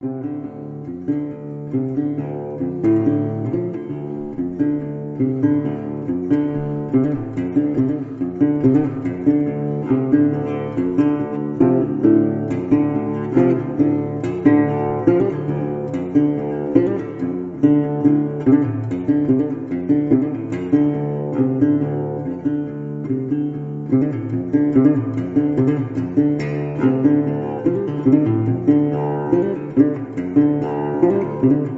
Thank mm -hmm. you. Two.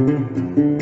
Thank mm -hmm. you.